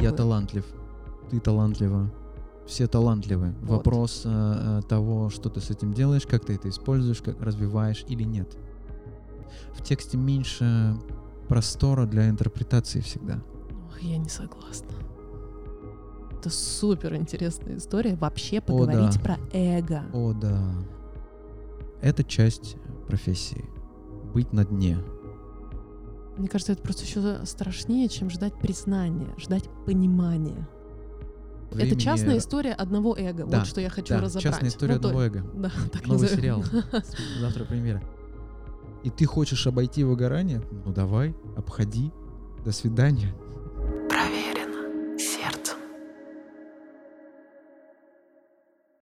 Я талантлив. Ты талантлива. Все талантливы. Вот. Вопрос э, э, того, что ты с этим делаешь, как ты это используешь, как развиваешь или нет. В тексте меньше простора для интерпретации всегда. Ох, я не согласна. Это супер интересная история. Вообще О, поговорить да. про эго. О, да. Это часть профессии. Быть на дне. Мне кажется, это просто еще страшнее, чем ждать признания, ждать понимания. Времени- Это частная история одного эго. Да, вот что я хочу Да, разобрать. частная история Ну, то- одного эго. Да, так Новый назовем. сериал. Завтра премьера. И ты хочешь обойти выгорание? Ну давай, обходи. До свидания.